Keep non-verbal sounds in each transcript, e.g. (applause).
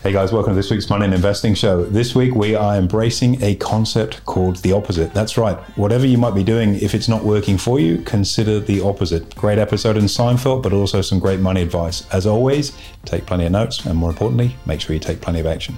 Hey guys, welcome to this week's Money and Investing Show. This week we are embracing a concept called the opposite. That's right. Whatever you might be doing, if it's not working for you, consider the opposite. Great episode in Seinfeld, but also some great money advice. As always, take plenty of notes and more importantly, make sure you take plenty of action.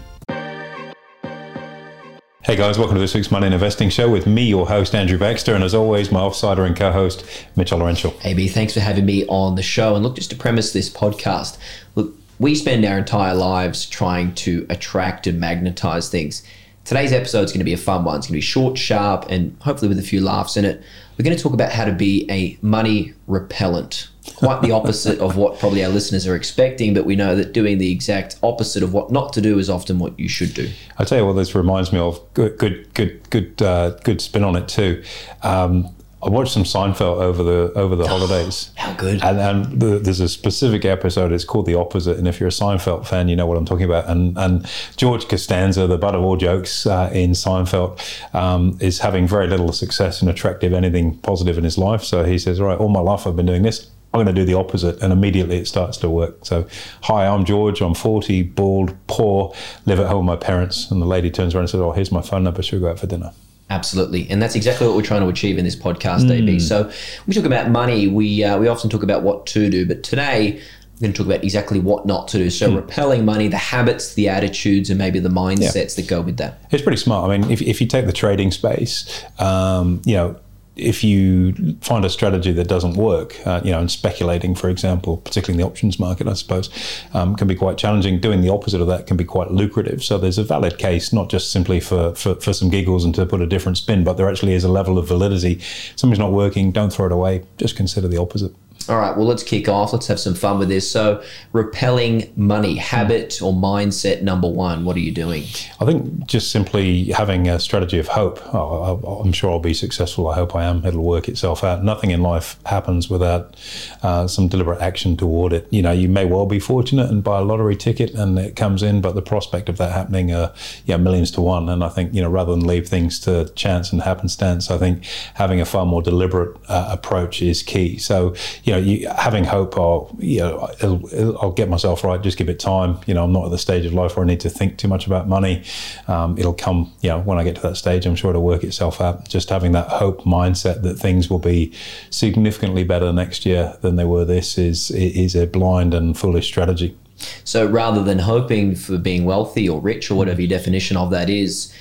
Hey guys, welcome to this week's Money and Investing Show with me, your host, Andrew Baxter, and as always, my offsider and co host, Mitchell Laurential. AB, thanks for having me on the show. And look, just to premise this podcast, look, we spend our entire lives trying to attract and magnetize things. Today's episode is going to be a fun one. It's going to be short, sharp, and hopefully with a few laughs in it. We're going to talk about how to be a money repellent. Quite the opposite of what probably our listeners are expecting, but we know that doing the exact opposite of what not to do is often what you should do. I tell you what, this reminds me of good, good, good, good, uh, good spin on it too. Um, I watched some Seinfeld over the over the holidays. How good! And, and the, there's a specific episode. It's called The Opposite. And if you're a Seinfeld fan, you know what I'm talking about. And and George Costanza, the butt of all jokes uh, in Seinfeld, um, is having very little success in attractive anything positive in his life. So he says, "All right, all my life I've been doing this. I'm going to do the opposite. And immediately it starts to work. So, hi, I'm George. I'm 40, bald, poor, live at home with my parents. And the lady turns around and says, Oh, here's my phone number. Should we go out for dinner? Absolutely, and that's exactly what we're trying to achieve in this podcast, mm. AB. So, we talk about money, we uh, we often talk about what to do, but today we're going to talk about exactly what not to do. So, mm. repelling money, the habits, the attitudes, and maybe the mindsets yeah. that go with that. It's pretty smart. I mean, if, if you take the trading space, um, you know, if you find a strategy that doesn't work, uh, you know, and speculating, for example, particularly in the options market, I suppose, um, can be quite challenging. Doing the opposite of that can be quite lucrative. So there's a valid case, not just simply for, for, for some giggles and to put a different spin, but there actually is a level of validity. Something's not working, don't throw it away. Just consider the opposite. All right, well, let's kick off. Let's have some fun with this. So, repelling money, habit or mindset number one, what are you doing? I think just simply having a strategy of hope. Oh, I'm sure I'll be successful. I hope I am. It'll work itself out. Nothing in life happens without uh, some deliberate action toward it. You know, you may well be fortunate and buy a lottery ticket and it comes in, but the prospect of that happening are yeah, millions to one. And I think, you know, rather than leave things to chance and happenstance, I think having a far more deliberate uh, approach is key. So, you know, you, having hope, I'll, you know, it'll, I'll get myself right. Just give it time. You know, I'm not at the stage of life where I need to think too much about money. Um, it'll come, you know, when I get to that stage, I'm sure it'll work itself out. Just having that hope mindset that things will be significantly better next year than they were this is is a blind and foolish strategy. So rather than hoping for being wealthy or rich or whatever your definition of that is,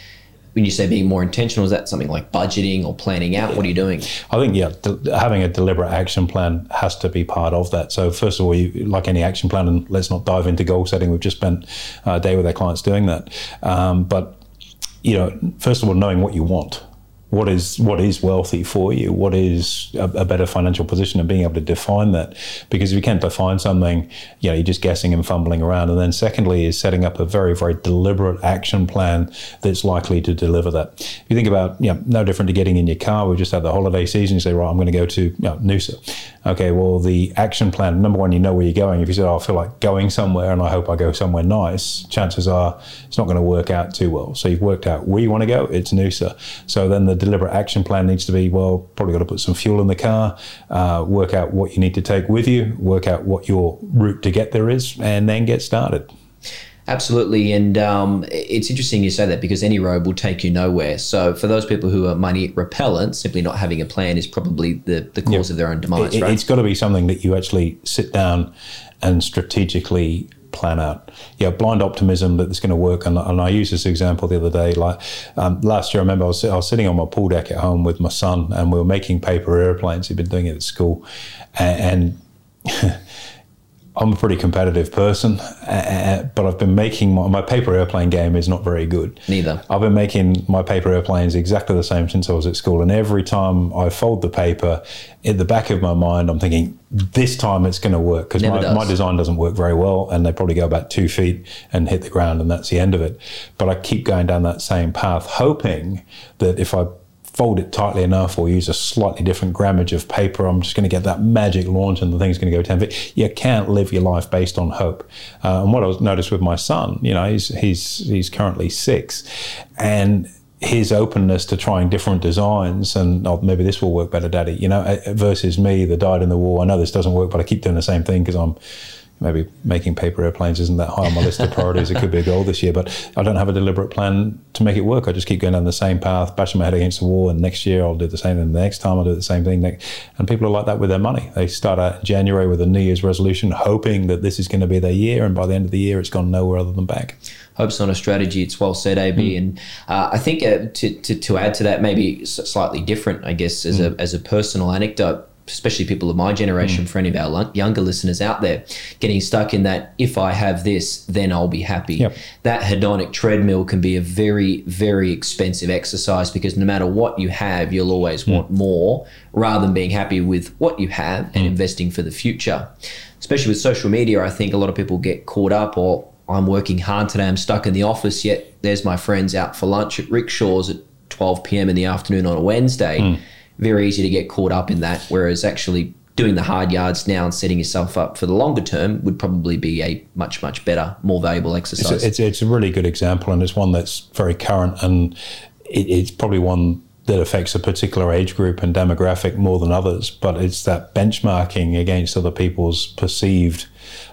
when you say being more intentional, is that something like budgeting or planning out? What are you doing? I think yeah, de- having a deliberate action plan has to be part of that. So first of all, you, like any action plan, and let's not dive into goal setting. We've just spent a day with our clients doing that, um, but you know, first of all, knowing what you want what is what is wealthy for you, what is a, a, better financial position, and being able to define that. Because if you can't define something, you know, you're just guessing and fumbling around. And then secondly is setting up a very very deliberate action plan that's likely to deliver that. If you think about, you know, no different to getting in your car. We just had the holiday season. You say, right, I'm going to go to you know, Noosa. Okay, well, the action plan, number one, you know where you're going. If you say, oh, I feel like going somewhere and I hope I go somewhere nice, chances are it's not going to work out too well. So you've worked out where you want to go, it's Noosa. So then the deliberate action plan needs to be, well, probably got to put some fuel in the car, uh, work out what you need to take with you, work out what your route to get there is, and then get started. Absolutely. And um, it's interesting you say that because any road will take you nowhere. So for those people who are money repellent, simply not having a plan is probably the, the cause of their own demise, it, right? It's got to be something that you actually sit down and strategically plan out. Yeah, blind optimism that it's going to work. And, and I used this example the other day. Like um, last year, I remember I was, I was sitting on my pool deck at home with my son and we were making paper airplanes. He'd been doing it at school. And, and (laughs) I'm a pretty competitive person, uh, but I've been making my, my, paper airplane game is not very good. Neither. I've been making my paper airplanes exactly the same since I was at school, and every time I fold the paper, in the back of my mind, I'm thinking this time it's going to work because my, my design doesn't work very well, and they probably go about two feet and hit the ground, and that's the end of it. But I keep going down that same path, hoping that if I fold it tightly enough or use a slightly different grammage of paper, I'm just going to get that magic launch and the thing's going to go 10 feet. You can't live your life based on hope. Uh, and what I noticed with my son, you know, he's, he's, he's currently six and his openness to trying different designs and oh, maybe this will work better, daddy, you know, uh, versus me the died in the war. I know this doesn't work, but I keep doing the same thing because I'm maybe making paper airplanes isn't that high on my list of priorities. It could be a goal this year, but I don't have a deliberate plan to make it work. I just keep going down the same path, bashing my head against the wall, and next year I'll do the same, and the next time I'll do the same thing. And people are like that with their money. They start out in January with a New Year's resolution, hoping that this is going to be their year, and by the end of the year, it's gone nowhere other than back. Hope's not a strategy. It's well said, AB. Mm. And uh, I think uh, to, to, to add to that, maybe slightly different, I guess, as mm. a as a personal anecdote especially people of my generation, mm. for any of our younger listeners out there, getting stuck in that if I have this, then I'll be happy. Yep. That hedonic treadmill can be a very, very expensive exercise because no matter what you have, you'll always mm. want more rather than being happy with what you have and mm. investing for the future. Especially with social media, I think a lot of people get caught up or I'm working hard today, I'm stuck in the office, yet there's my friends out for lunch at Rickshaw's at 12 p.m. in the afternoon on a Wednesday mm very easy to get caught up in that. Whereas actually doing the hard yards now and setting yourself up for the longer term would probably be a much much better, more valuable exercise. It's a, it's, it's a really good example, and it's one that's very current, and it, it's probably one that affects a particular age group and demographic more than others. But it's that benchmarking against other people's perceived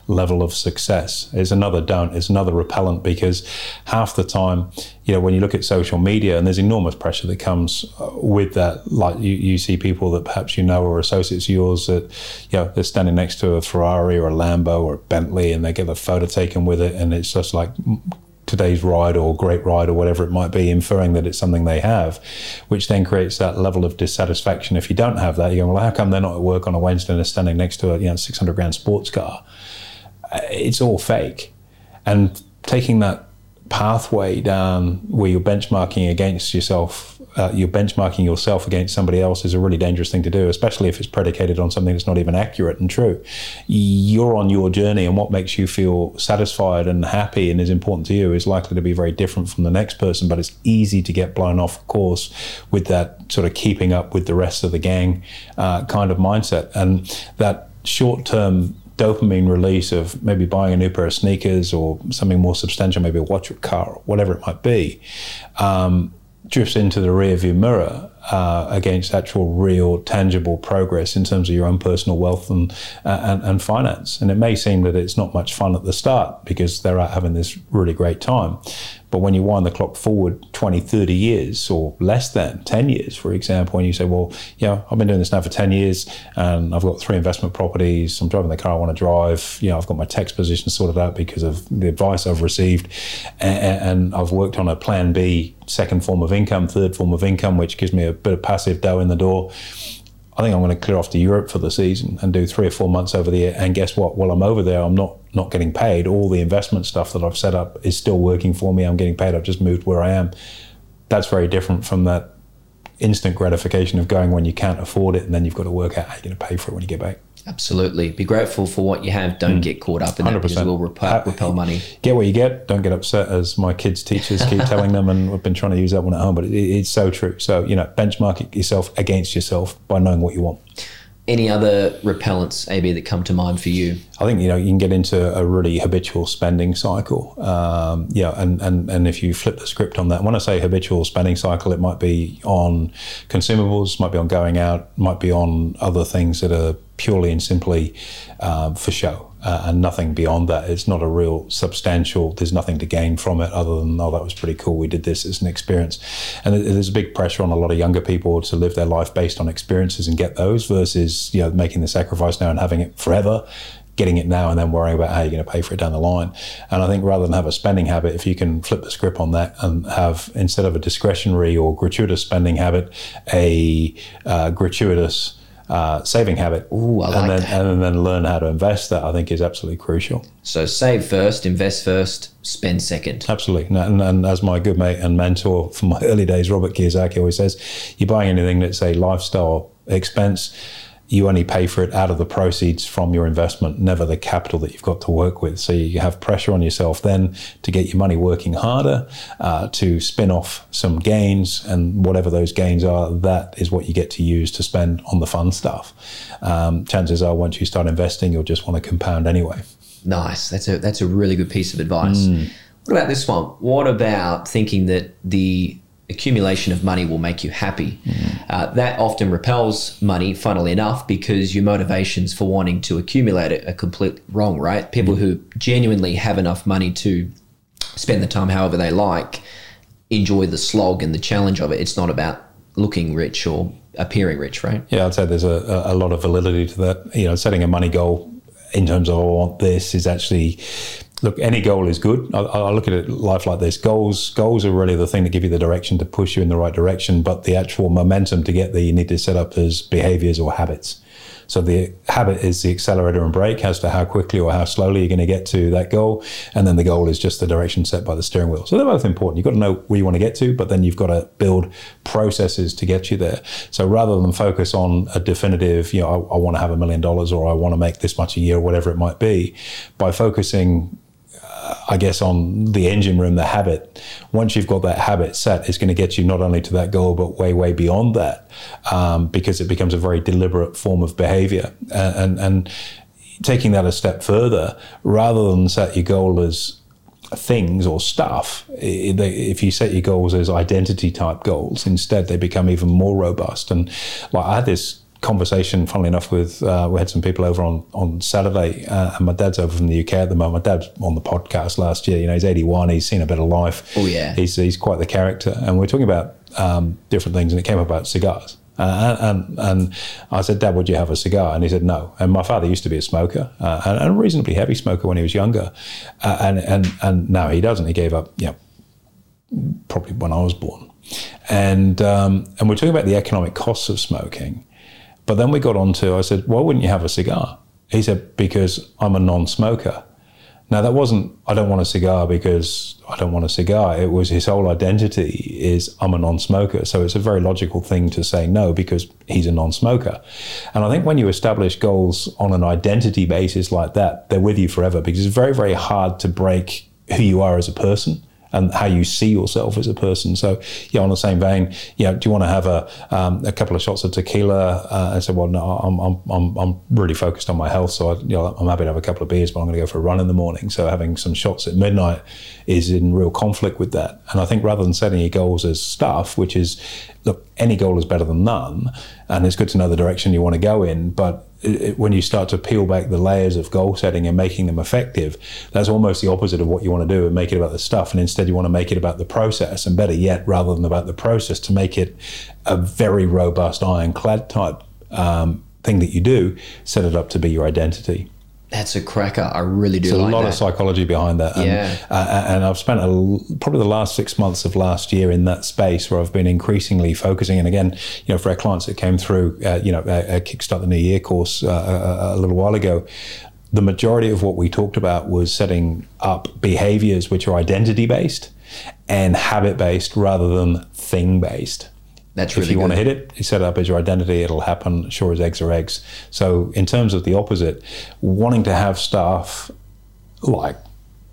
level of success is another don't is another repellent because half the time you know when you look at social media and there's enormous pressure that comes uh, with that like you, you see people that perhaps you know or associates of yours that you know they're standing next to a ferrari or a lambo or a bentley and they get a photo taken with it and it's just like today's ride or great ride or whatever it might be, inferring that it's something they have, which then creates that level of dissatisfaction. If you don't have that, you're going, well, how come they're not at work on a Wednesday and they're standing next to a you know 600 grand sports car? Uh, it's all fake. And taking that pathway down where you're benchmarking against yourself, uh, you're benchmarking yourself against somebody else is a really dangerous thing to do, especially if it's predicated on something that's not even accurate and true. You're on your journey, and what makes you feel satisfied and happy and is important to you is likely to be very different from the next person. But it's easy to get blown off course with that sort of keeping up with the rest of the gang uh, kind of mindset, and that short term dopamine release of maybe buying a new pair of sneakers or something more substantial, maybe a watch or car or whatever it might be, um, drifts into the rear view mirror uh, against actual, real, tangible progress in terms of your own personal wealth and, uh, and, and finance. And it may seem that it's not much fun at the start because they're out having this really great time. But when you wind the clock forward 20, 30 years or less than 10 years, for example, and you say, well, know, I've been doing this now for 10 years and I've got three investment properties. I'm driving the car I want to drive. You know, I've got my tax position sorted out because of the advice I've received. And, and I've worked on a plan B, second form of income, third form of income, which gives me a bit of passive dough in the door. I think I'm going to clear off to Europe for the season and do three or four months over there. And guess what? While I'm over there, I'm not not getting paid. All the investment stuff that I've set up is still working for me. I'm getting paid. I've just moved where I am. That's very different from that instant gratification of going when you can't afford it, and then you've got to work out how you're going to pay for it when you get back. Absolutely. Be grateful for what you have. Don't mm. get caught up in that 100%. because it will repel, repel money. Get what you get. Don't get upset, as my kids' teachers keep (laughs) telling them, and I've been trying to use that one at home. But it, it's so true. So you know, benchmark yourself against yourself by knowing what you want any other repellents, AB, that come to mind for you? I think you know you can get into a really habitual spending cycle. Um, yeah, and, and and if you flip the script on that, when I say habitual spending cycle, it might be on consumables, might be on going out, might be on other things that are purely and simply um, for show uh, and nothing beyond that. It's not a real substantial. There's nothing to gain from it other than oh that was pretty cool. We did this It's an experience, and there's a big pressure on a lot of younger people to live their life based on experiences and get those versus you know making the sacrifice now and having it forever. Getting it now and then worrying about how you're going to pay for it down the line. And I think rather than have a spending habit, if you can flip the script on that and have instead of a discretionary or gratuitous spending habit, a uh, gratuitous uh, saving habit. Ooh, I and like then, that. And then learn how to invest that, I think, is absolutely crucial. So save first, invest first, spend second. Absolutely. And, and, as my good mate and mentor from my (laughs) early days, Robert Kiyosaki always says, you're buying anything that's a lifestyle expense you only pay for it out of the proceeds from your investment, never the capital that you've got to work with. So you have pressure on yourself then to get your money working harder, uh, to spin off some gains, and whatever those gains are, that is what you get to use to spend on the fun stuff. Um, chances are, once you start investing, you'll just want to compound anyway. Nice. That's a that's a really good piece of advice. Mm. What about this one? What about thinking that the accumulation of money will make you happy. Mm. Uh, that often repels money, funnily enough, because your motivations for wanting to accumulate it are completely wrong, right? People who genuinely have enough money to spend the time however they like enjoy the slog and the challenge of it. It's not about looking rich or appearing rich, right? Yeah, I'd say there's a, a lot of validity to that. You know, setting a money goal in terms of I want this is actually look any goal is good I, I, look at it life like this goals goals are really the thing that give you the direction to push you in the right direction but the actual momentum to get there you need to set up as behaviors or habits so the habit is the accelerator and brake as to how quickly or how slowly you're going to get to that goal. And then the goal is just the direction set by the steering wheel. So they're both important. You've got to know where you want to get to, but then you've got to build processes to get you there. So rather than focus on a definitive, you know, I, I want to have a million dollars or I want to make this much a year or whatever it might be, by focusing I guess, on the engine room, the habit. Once you've got that habit set, it's going to get you not only to that goal, but way, way beyond that, um, because it becomes a very deliberate form of behavior. And, and, and taking that a step further, rather than set your goal as things or stuff, if you set your goals as identity type goals, instead they become even more robust. And like I had this conversation, funnily enough, with uh, we had some people over on on Saturday, uh, and my dad's over from the UK at the moment. My dad's on the podcast last year. You know, he's 81. He's seen a bit of life. Oh yeah, he's he's quite the character. And we are talking about um, different things, and it came up about cigars. Uh, and, and I said, Dad, would you have a cigar? And he said, No. And my father used to be a smoker, uh, and, and, a reasonably heavy smoker when he was younger, uh, and and and now he doesn't. He gave up, you know, probably when I was born. And um, and we're talking about the economic costs of smoking. But then we got on to, I said, why wouldn't you have a cigar? He said, because I'm a non smoker. Now, that wasn't, I don't want a cigar because I don't want a cigar. It was his whole identity is I'm a non smoker. So it's a very logical thing to say no because he's a non smoker. And I think when you establish goals on an identity basis like that, they're with you forever because it's very, very hard to break who you are as a person and how you see yourself as a person. So, yeah, on the same vein, you know, do you want to have a um, a couple of shots of tequila? Uh, I said, well, no, I'm, I'm, I'm, really focused on my health, so I, you know, I'm happy to have a couple of beers, but I'm going to go for a run in the morning. So having some shots at midnight is in real conflict with that. And I think rather than setting your goals as stuff, which is look, any goal is better than none, and it's good to know the direction you want to go in. But it, when you start to peel back the layers of goal setting and making them effective, that's almost the opposite of what you want to do and make it about the stuff. And instead, you want to make it about the process, and better yet, rather than about the process, to make it a very robust ironclad type um, thing that you do, set it up to be your identity. That's a cracker. I really do. There's like a lot that. of psychology behind that. And, yeah. Uh, and I've spent a, probably the last six months of last year in that space where I've been increasingly focusing. And again, you know, for our clients that came through, uh, you know, a, a, Kickstart the New Year course uh, a, a little while ago, the majority of what we talked about was setting up behaviors which are identity based and habit based rather than thing based. That's really if you good. want to hit it, you set it up as your identity, it'll happen sure as eggs are eggs. So, in terms of the opposite, wanting to have stuff like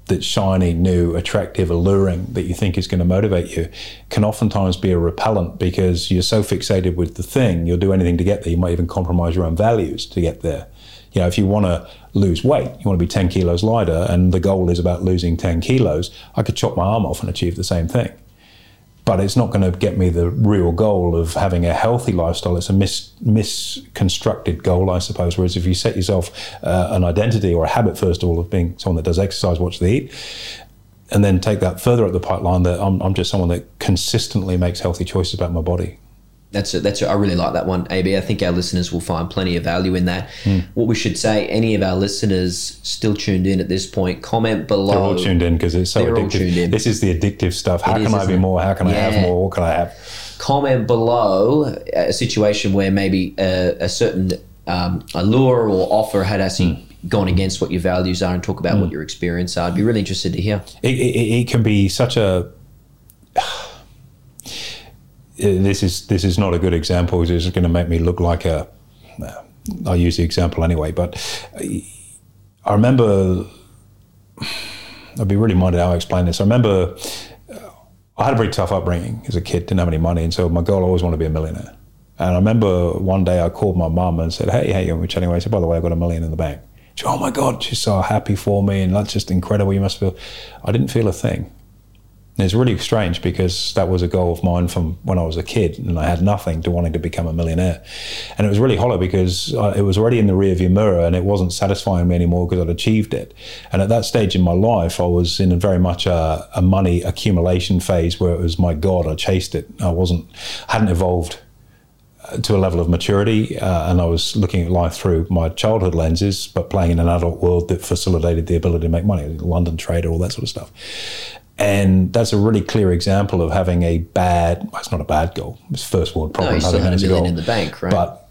that's shiny, new, attractive, alluring that you think is going to motivate you can oftentimes be a repellent because you're so fixated with the thing, you'll do anything to get there. You might even compromise your own values to get there. You know, if you want to lose weight, you want to be 10 kilos lighter, and the goal is about losing 10 kilos, I could chop my arm off and achieve the same thing but it's not going to get me the real goal of having a healthy lifestyle. It's a mis- misconstructed goal, I suppose. Whereas if you set yourself uh, an identity or a habit, first of all, of being someone that does exercise, watch the eat, and then take that further up the pipeline, that I'm, I'm just someone that consistently makes healthy choices about my body that's a, that's a, I really like that one, AB. I think our listeners will find plenty of value in that. Mm. What we should say, any of our listeners still tuned in at this point, comment below. They're all tuned in because it's so They're addictive. This is the addictive stuff. How it can is, I be more? How can yeah. I have more? What can I have? Comment below a situation where maybe a, a certain um, allure or offer had actually mm. gone against what your values are, and talk about mm. what your experience are. I'd be really interested to hear. It, it, it can be such a this is this is not a good example. This is going to make me look like a. Uh, I'll use the example anyway, but I remember. I'd be really minded how I explain this. I remember uh, I had a very tough upbringing as a kid, didn't have any money, and so my goal I always wanted to be a millionaire. And I remember one day I called my mum and said, "Hey, hey," and we chatting away. I said, "By the way, I got a million in the bank." She, "Oh my God!" She's so happy for me, and that's just incredible. You must feel. I didn't feel a thing. It's really strange because that was a goal of mine from when I was a kid and I had nothing to wanting to become a millionaire. And it was really hollow because uh, it was already in the rearview mirror and it wasn't satisfying me anymore because I'd achieved it. And at that stage in my life, I was in a very much a, a money accumulation phase where it was my God, I chased it. I wasn't, hadn't evolved uh, to a level of maturity, uh, and I was looking at life through my childhood lenses, but playing in an adult world that facilitated the ability to make money, London trader, all that sort of stuff. And that's a really clear example of having a bad, well, it's not a bad goal, it's first world problem. No, having a that as million goal. in the bank, right? But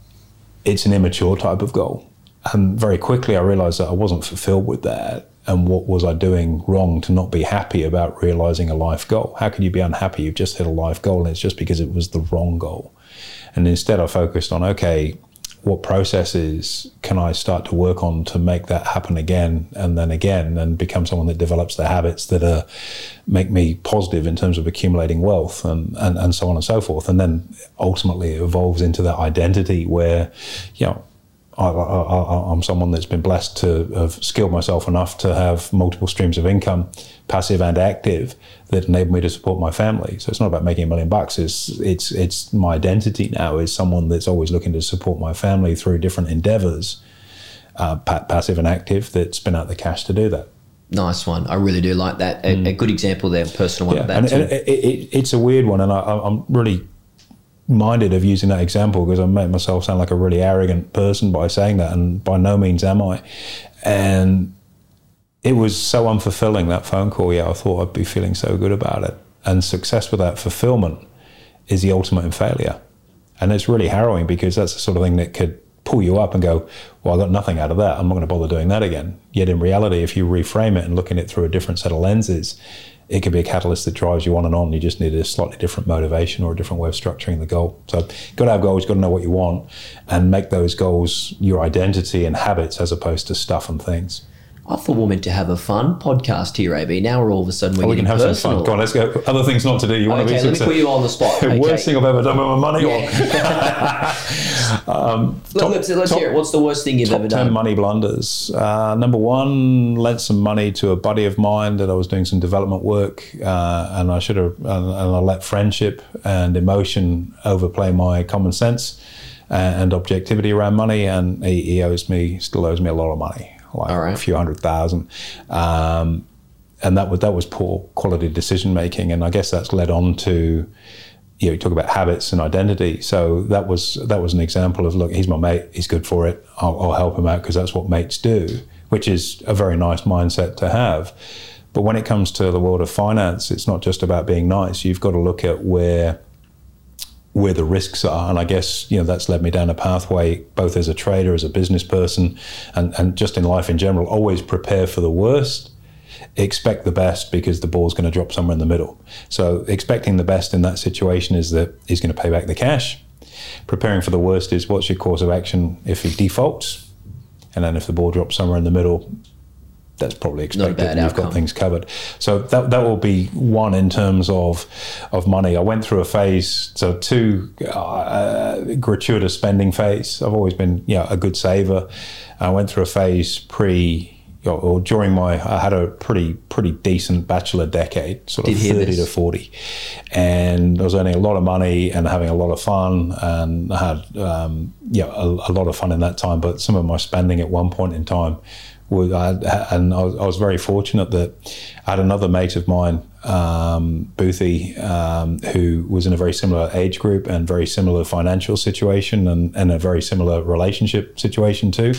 it's an immature type of goal. And very quickly I realized that I wasn't fulfilled with that. And what was I doing wrong to not be happy about realizing a life goal? How can you be unhappy? You've just hit a life goal and it's just because it was the wrong goal. And instead I focused on, okay, what processes can I start to work on to make that happen again and then again and become someone that develops the habits that are make me positive in terms of accumulating wealth and, and, and so on and so forth. And then ultimately it evolves into that identity where, you know, I, I, am someone that's been blessed to have skilled myself enough to have multiple streams of income, passive and active, that enable me to support my family. So it's not about making a million bucks. It's it's it's my identity now is someone that's always looking to support my family through different endeavors, uh, pa- passive and active, that spin out the cash to do that. nice one. I really do like that. A, a good example there, personal one of that and, too. and it, it, it's a weird one, and I, I'm really minded of using that example because I make myself sound like a really arrogant person by saying that, and by no means am I. And it was so unfulfilling that phone call. Yeah, I thought I'd be feeling so good about it, and success without fulfillment is the ultimate in failure. And it's really harrowing because that's the sort of thing that could pull you up and go, Well, I got nothing out of that. I'm not going to bother doing that again. Yet in reality, if you reframe it and look at it through a different set of lenses, it could be a catalyst that drives you on and on. You just need a slightly different motivation or a different way of structuring the goal. So, you've got to have goals, you've got to know what you want, and make those goals your identity and habits as opposed to stuff and things. I thought we were meant to have a fun podcast here, AB. Now we're all of a sudden we're Oh, we can have personal. some fun. Go on, let's go. Other things not to do. You want to Okay, be let me put you on the spot. (laughs) The Okay. worst thing I've ever done with my money. Or Yeah. (laughs) (laughs) Um, Let- let's let's top- hear it. What's the worst thing you've top ever 10 done? money blunders. Uh, number one, lent some money to a buddy of mine that I was doing some development work, uh, and I should have, and, and I let friendship and emotion overplay my common sense and, and objectivity around money, and he, he owes me, still owes me a lot of money, like right. a few hundred thousand. Um, and that was that was poor quality decision making, and I guess that's led on to you know, you talk about habits and identity. So that was that was an example of look, he's my mate, he's good for it. I'll, I'll help him out because that's what mates do, which is a very nice mindset to have. But when it comes to the world of finance, it's not just about being nice. You've got to look at where where the risks are. And I guess, you know, that's led me down a pathway, both as a trader, as a business person, and, and just in life in general, always prepare for the worst. Expect the best because the ball's going to drop somewhere in the middle. So expecting the best in that situation is that he's going to pay back the cash. Preparing for the worst is what's your course of action if he defaults, and then if the ball drops somewhere in the middle, that's probably expected. and you've got things covered. So that that will be one in terms of of money. I went through a phase, so two uh, gratuitous spending phase. I've always been you know, a good saver. I went through a phase pre. Or during my, I had a pretty pretty decent bachelor decade, sort of thirty this. to forty, and I was earning a lot of money and having a lot of fun, and I had um, yeah a, a lot of fun in that time. But some of my spending at one point in time I, and I was, I was very fortunate that I had another mate of mine, um, Boothie, um, who was in a very similar age group and very similar financial situation and, and a very similar relationship situation too.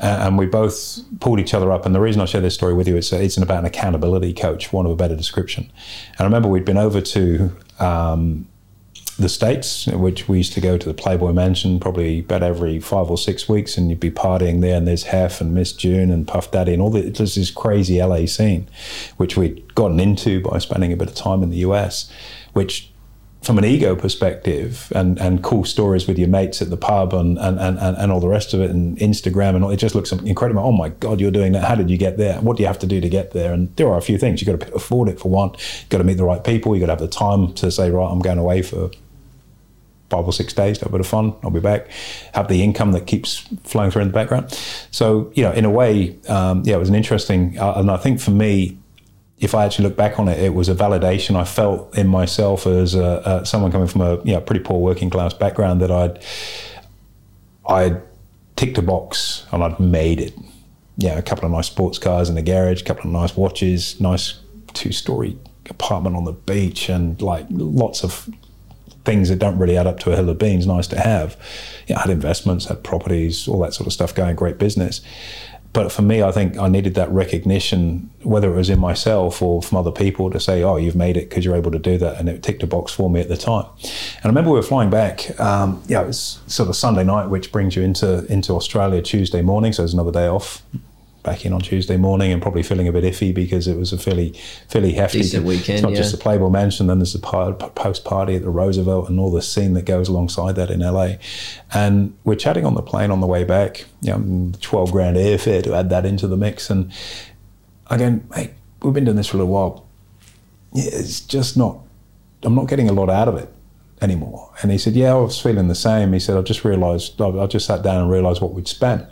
Uh, and we both pulled each other up. And the reason I share this story with you is it's about an accountability coach, one of a better description. And I remember we'd been over to um, the States, which we used to go to the Playboy Mansion probably about every five or six weeks, and you'd be partying there, and there's Hef and Miss June and Puff Daddy and all the, it this crazy LA scene, which we'd gotten into by spending a bit of time in the US, which from an ego perspective and, and cool stories with your mates at the pub and, and, and, and all the rest of it and Instagram and all, it just looks incredible. Oh my God, you're doing that. How did you get there? What do you have to do to get there? And there are a few things. You've got to afford it for one. You've got to meet the right people. You've got to have the time to say, right, I'm going away for five or six days have a bit of fun. I'll be back. Have the income that keeps flowing through in the background. So, you know, in a way, um, yeah, it was an interesting, uh, and I think for me, if I actually look back on it, it was a validation I felt in myself as a, a, someone coming from a you know, pretty poor working class background that I'd I'd ticked a box and I'd made it. Yeah, a couple of nice sports cars in the garage, a couple of nice watches, nice two story apartment on the beach, and like lots of things that don't really add up to a hill of beans. Nice to have. Yeah, I had investments, had properties, all that sort of stuff going, great business but for me, I think I needed that recognition, whether it was in myself or from other people, to say, "Oh, you've made it because you're able to do that," and it ticked a box for me at the time. And I remember we were flying back. Um, yeah, it was sort of Sunday night, which brings you into into Australia Tuesday morning, so it's another day off back in on Tuesday morning and probably feeling a bit iffy because it was a fairly fairly hefty Decent weekend. It's not yeah. just the Playboy Mansion, then there's the post party at the Roosevelt and all the scene that goes alongside that in LA. And we're chatting on the plane on the way back, you know, 12 grand airfare to add that into the mix. And again, hey, we've been doing this for a little while. Yeah, it's just not, I'm not getting a lot out of it anymore. And he said, Yeah, I was feeling the same. He said, I just realized, I just sat down and realized what we'd spent.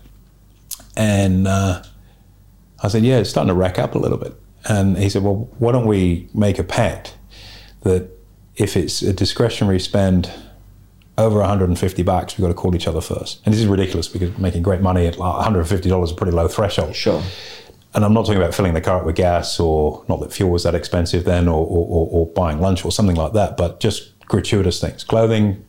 And, uh, I said, yeah, it's starting to rack up a little bit. And he said, well, why don't we make a pact that if it's a discretionary spend over 150 bucks, we've got to call each other first. And this is ridiculous because making great money at $150 is a pretty low threshold. Sure. And I'm not talking about filling the car up with gas or not that fuel was that expensive then or, or, or buying lunch or something like that, but just gratuitous things clothing,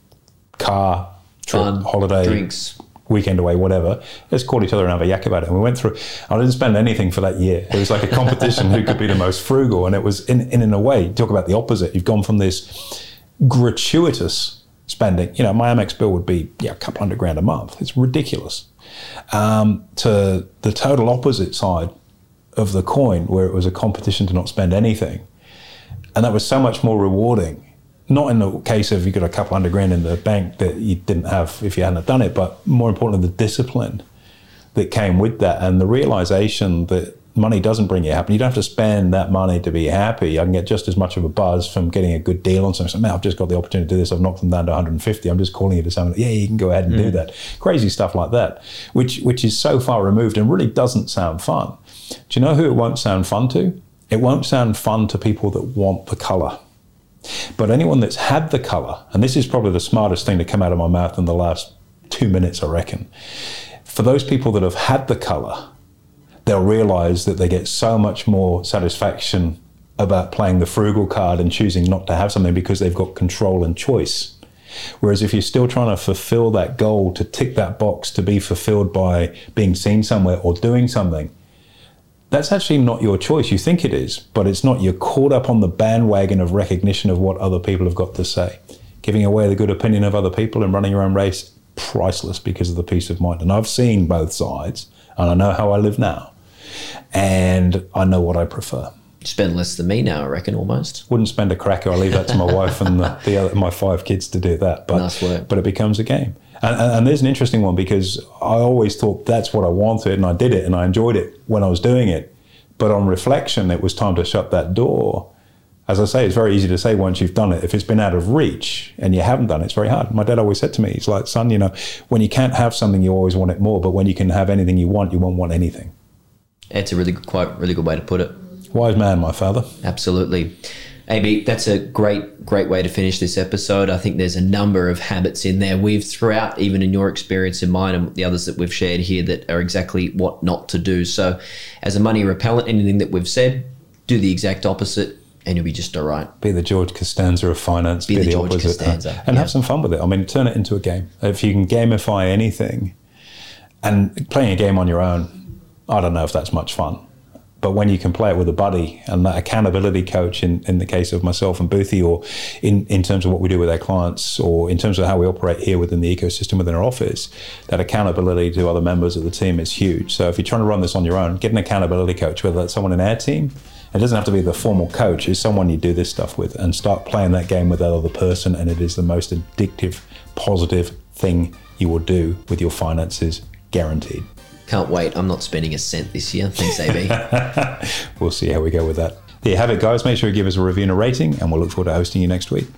car, trip, Fun, holiday, drinks, weekend away, whatever. Let's call each other and have a yak about it. And we went through. I didn't spend anything for that year. It was like a competition who could be the most frugal. And it was in in, in a way. Talk about the opposite. You've gone from this gratuitous spending. You know, my Amex bill would be yeah a couple hundred grand a month. It's ridiculous. Um, to the total opposite side of the coin, where it was a competition to not spend anything, and that was so much more rewarding not in the case of you got a couple hundred grand in the bank that you didn't have if you hadn't done it, but more importantly, the discipline that came with that and the realization that money doesn't bring you happy. You don't have to spend that money to be happy. I can get just as much of a buzz from getting a good deal on something. Man, I've just got the opportunity to do this. I've knocked them down to 150. I'm just calling you to someone. Yeah, you can go ahead and mm. do that. Crazy stuff like that, which which is so far removed and really doesn't sound fun. Do you know who it won't sound fun to? It won't sound fun to people that want the color. But anyone that's had the color, and this is probably the smartest thing to come out of my mouth in the last two minutes, I reckon. For those people that have had the color, they'll realize that they get so much more satisfaction about playing the frugal card and choosing not to have something because they've got control and choice. Whereas if you're still trying to fulfill that goal, to tick that box, to be fulfilled by being seen somewhere or doing something, that's actually not your choice. You think it is, but it's not. You're caught up on the bandwagon of recognition of what other people have got to say. Giving away the good opinion of other people and running your own race, priceless because of the peace of mind. And I've seen both sides, and I know how I live now, and I know what I prefer. You spend less than me now, I reckon, almost. Wouldn't spend a cracker. I leave that to my wife and the, the other, my five kids to do that. But, nice work. but it becomes a game. And, and, and, there's an interesting one because I always thought that's what I wanted and I did it and I enjoyed it when I was doing it. But on reflection, it was time to shut that door. As I say, it's very easy to say once you've done it. If it's been out of reach and you haven't done it, it's very hard. My dad always said to me, he's like, son, you know, when you can't have something, you always want it more. But when you can have anything you want, you won't want anything. It's a really good quite really good way to put it. Wise man, my father. Absolutely. AB, that's a great, great way to finish this episode. I think there's a number of habits in there we've throughout, even in your experience and mine and the others that we've shared here, that are exactly what not to do. So, as a money repellent, anything that we've said, do the exact opposite and you'll be just all right. Be the George Costanza of finance, be, be the, the, George opposite, Costanza, and yeah. have some fun with it. I mean, turn it into a game. If you can gamify anything and playing a game on your own, I don't know if that's much fun. But when you can play it with a buddy and that accountability coach, in, in the case of myself and Boothie, or in, in terms of what we do with our clients, or in terms of how we operate here within the ecosystem within our office, that accountability to other members of the team is huge. So if you're trying to run this on your own, get an accountability coach, whether that's someone in our team, it doesn't have to be the formal coach, it's someone you do this stuff with, and start playing that game with that other person. And it is the most addictive, positive thing you will do with your finances, guaranteed. Can't wait. I'm not spending a cent this year. Thanks, AB. (laughs) we'll see how we go with that. There you have it, guys. Make sure you give us a review and a rating, and we'll look forward to hosting you next week.